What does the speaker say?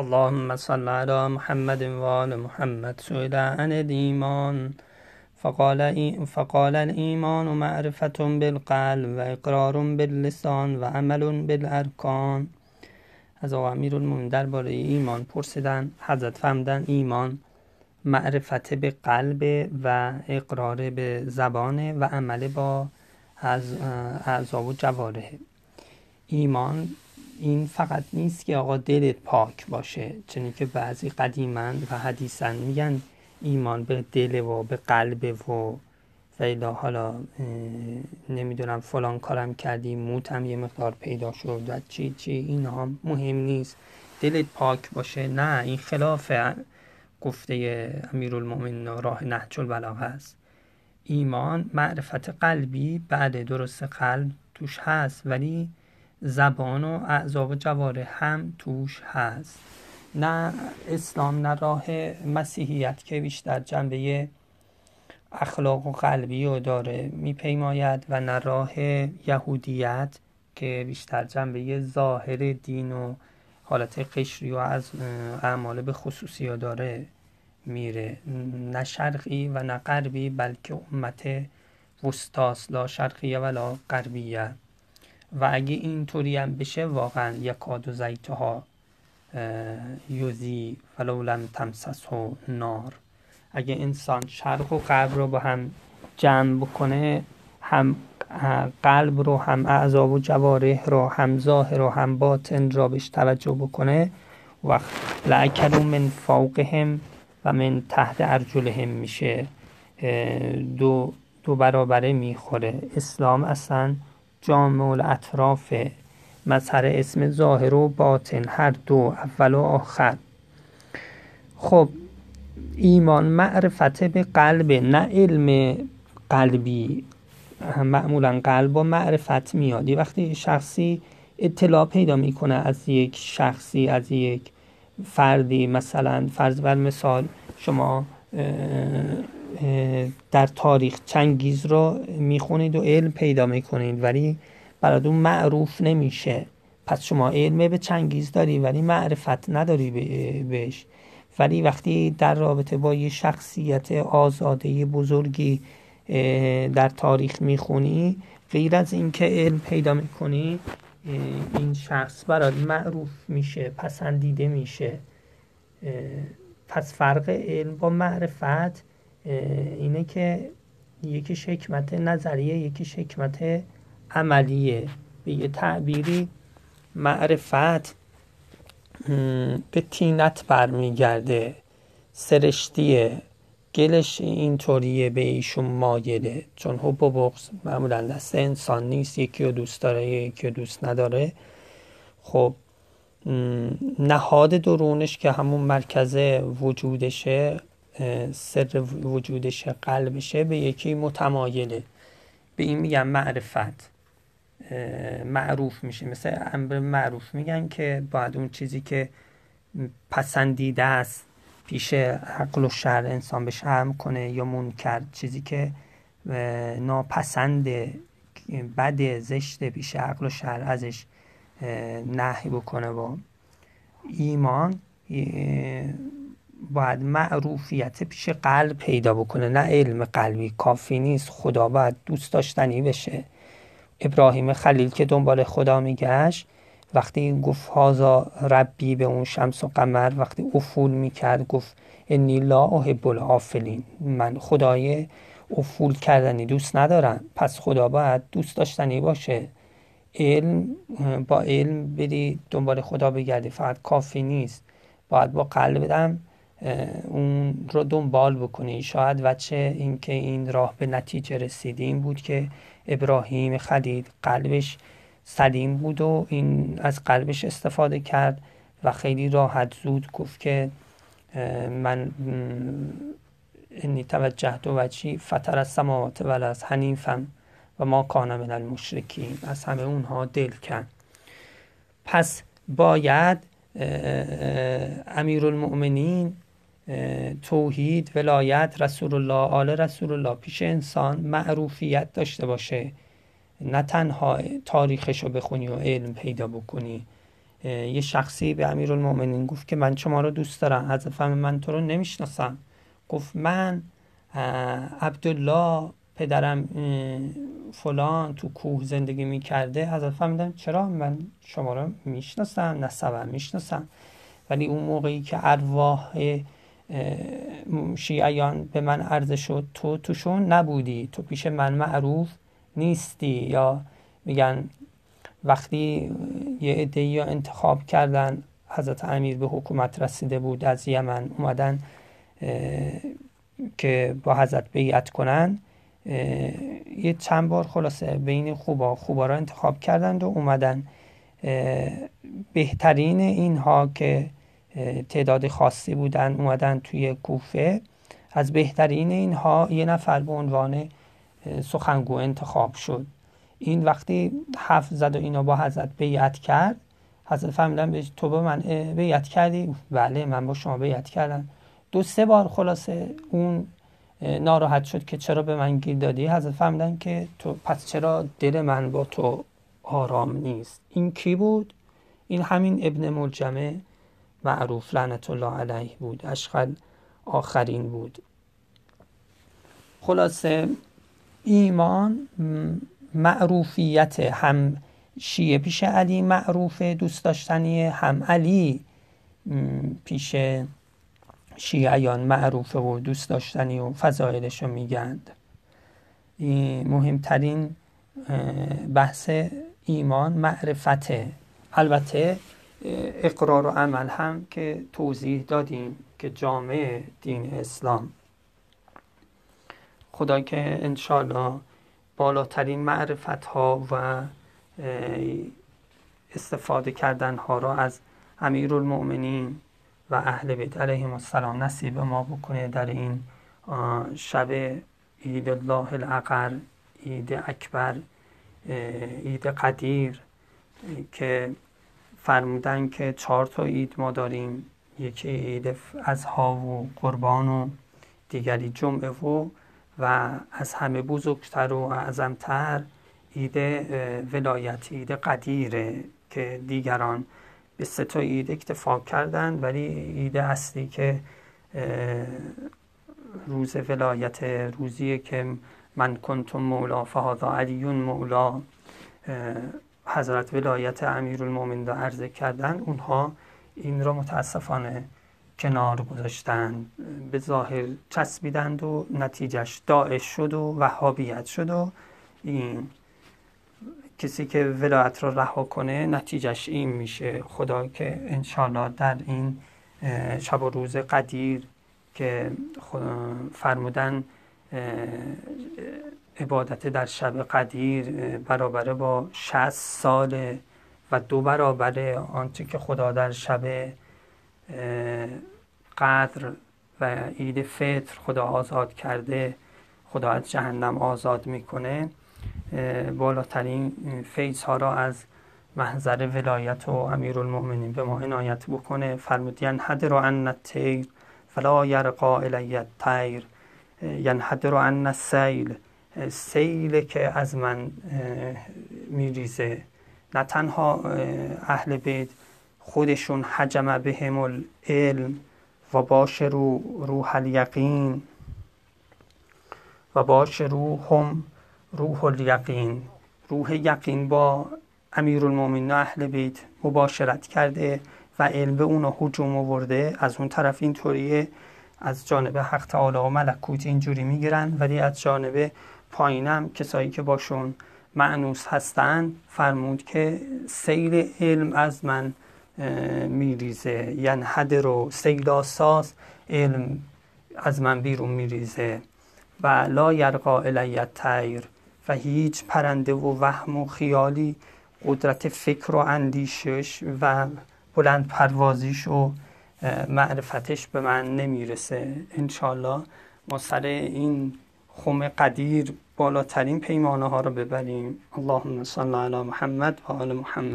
اللهم صل على محمد وآل محمد سئل عن الإيمان فقال, فقال الإيمان معرفة بالقلب و اقرار باللسان و عمل از آقا امیرالمومنین درباره ایمان پرسیدن حضرت فهمدن ایمان معرفت به قلب و اقرار به زبانه و عمل با از اعضا و جواره ایمان این فقط نیست که آقا دلت پاک باشه چنین که بعضی قدیمن و حدیثن میگن ایمان به دل و به قلب و فیلا حالا نمی‌دونم فلان کارم کردی موت هم یه مقدار پیدا شد و چی چی این هم مهم نیست. دلت پاک باشه نه این خلاف گفته امیرالمومنین راه نهج البلاغه است ایمان معرفت قلبی بعد درست قلب توش هست ولی زبان و اعضا جواره هم توش هست. نه اسلام نه راه مسیحیت که بیشتر جنبه اخلاق و قلبی رو داره میپیماید و نه راه یهودیت که بیشتر جنبه ظاهر دین و حالت قشری و از اعمال به خصوصی ها داره میره. نه شرقی و نه غربی بلکه امت وستاس لا شرقیه ولا غربیه. و اگه اینطوری هم بشه واقعا یکاد و زیتها یوزی ولو لم تمسسه نار. اگه انسان شرق و غرب رو با هم جمع بکنه هم قلب رو هم اعضا و جواره رو هم ظاهر رو هم باطن را بهش توجه بکنه و لعکلو من فوقهم و من تحت ارجلهم میشه. دو, دو برابره می‌خوره. اسلام اصلا جامع الاطراف مظهر اسم ظاهر و باطن هر دو اول و آخر. خب ایمان معرفت به قلب نه علم قلبی. معمولا قلب و معرفت میاد. وقتی شخصی اطلاع پیدا می‌کنه از یک شخصی از یک فردی مثلا فرض بر مثال شما در تاریخ چنگیز رو می‌خونید و علم پیدا می‌کنید ولی براتون معروف نمیشه. پس شما علم به چنگیز داری ولی معرفت نداری بهش. ولی وقتی در رابطه با یه شخصیت آزاده بزرگی در تاریخ می‌خونی غیر از اینکه علم پیدا می‌کنی این شخص برات معروف میشه پسندیده میشه. پس فرق علم با معرفت اینه که یکی حکمت نظریه یکی حکمت عملیه. به یه تعبیری معرفت به تینت برمیگرده. سرشتیه. گلش اینطوریه به ایشون مایله. چون حب و بغض معمولا دست انسان نیست. یکی رو دوست داره یکی رو دوست نداره. خب نهاد درونش که همون مرکز وجودشه. سر وجودش قلبشه به یکی متمایله. به این میگن معرفت. معروف میشه. مثل امر معروف میگن که باید اون چیزی که پسندیده است پیش عقل و شر انسان بهش هم کنه یا منکر. چیزی که ناپسند بد زشت پیش عقل و شر ازش نهی بکنه با ایمان. باید معروفیت پیش قلب پیدا بکنه نه علم قلبی. کافی نیست خدا باید دوست داشتنی بشه. ابراهیم خلیل که دنبال خدا میگشت وقتی گفت هازا ربی به اون شمس و قمر وقتی افول می‌کرد گفت انی لا احب الافلین من خدای افول کردنی دوست ندارم. پس خدا باید دوست داشتنی باشه. علم با علم بری دنبال خدا بگردی. فقط کافی نیست. باید با قلبم اون رو دنبال بکنی. شاید وچه اینکه این راه به نتیجه رسیدیم بود که ابراهیم خلید قلبش سلیم بود و این از قلبش استفاده کرد و خیلی راحت زود گفت که من انی توجهت و وچی فتر از سماوات ول از حنیفم و ما کان من المشرکین. از همه اونها دل کن پس باید امیرالمؤمنین توحید ولایت رسول الله آل رسول الله پیش انسان معروفیت داشته باشه. نه تنها تاریخش رو بخونی و علم پیدا بکنی. یه شخصی به امیرالمؤمنین گفت که من شما رو دوست دارم. حضرت فهم من تو رو نمی‌شناسم. گفت من عبدالله پدرم فلان تو کوه زندگی می‌کرده. حضرت فهمیدن چرا من شما رو می‌شناسم؟ نسبم می‌شناسم. ولی اون موقعی که ارواح شیعیان به من عرضه شد تو توشون نبودی تو پیش من معروف نیستی. یا میگن وقتی یه عده انتخاب کردن حضرت امیر به حکومت رسیده بود از یمن اومدن که با حضرت بیعت کنن یه چند بار خلاصه بین خوبا خوبا را انتخاب کردند و اومدن. بهترین اینها که تعداد خاصی بودن اومدن توی کوفه. از بهترین اینها یه نفر به عنوان سخنگو انتخاب شد. این وقتی حرف زد و اینا با حضرت بیعت کرد حضرت فهمیدن به تو به من بیعت کردی؟ بله من با شما بیعت کردم. دو سه بار خلاصه اون ناراحت شد که چرا به من گیر دادی؟ حضرت فهمیدن که تو پس چرا دل من با تو آرام نیست؟ این کی بود؟ این همین ابن ملجمه معروف لعنت الله علیه بود. اشخل آخرین بود. خلاصه ایمان معروفیت هم شیعه پیش علی معروف دوست داشتنی هم علی پیش شیعیان معروفه و دوست داشتنی و فضایلش رو میگند. این مهمترین بحث ایمان معرفته. البته اقرار و عمل هم که توضیح دادیم که جامعه دین اسلام. خدا که انشالله بالاترین معرفت ها و استفاده کردن ها را از امیر المؤمنین و اهل بیت علیهم السلام نصیب ما بکنه در این شب عید الله الاقر عید اکبر عید قدیر که فرمودن که چهار تا عید ما داریم. یکی عید از ها و قربان و دیگری جمعه و و از همه بزرگتر و اعظمتر عید ولایت عید قدیره که دیگران به سه تا عید اکتفا کردن. ولی عید اصلی که روز ولایت روزیه که من کنتم مولا فهذا علیون مولا حضرت ولایت امیرالمومنین را عرضه کردن اونها این را متاسفانه کنار گذاشتن به ظاهر چسبیدند و نتیجهش داعش شد و وهابیت شد و این کسی که ولایت را رها کنه نتیجهش این میشه. خدا که انشالله در این شب و روز قدیر که فرمودن عبادت در شب قدیر برابر با 60 سال و دو برابر آنچه که خدا در شب قدر و عید فطر خدا آزاد کرده خدا از جهنم آزاد می‌کنه. بالاترین فیض ها را از محضر ولایت و المؤمنین به ما عنایت بکنه. فرمودین حدر ان الطیر فلا یرقا الی الطیر ینحدر ان السیل. سیل که از من میریزه. نه تنها اهل بیت خودشون حجم بهم العلم و باش رو روح الیقین. و باش روحم روح الیقین. روح یقین با و اهل بیت مباشرت کرده و علم به اونو حجوم آورده. از اون طرف اینطوریه از جانب حق تعالی و ملکوت اینجوری می‌گیرن ولی از جانب پایینم کسایی که باشون معنوس هستن فرمود که سیل علم از من میریزه. یعنی حد رو سیل آساس علم از من بیرون میریزه. و لا یرقا الیت تیر و هیچ پرنده و وهم و خیالی قدرت فکر و اندیشش و بلند پروازیش و معرفتش به من نمی‌رسه. انشالله ما سر این خم قدیر بالاترین پیمانه ها رو ببریم. اللهم صل علی محمد و آل محمد.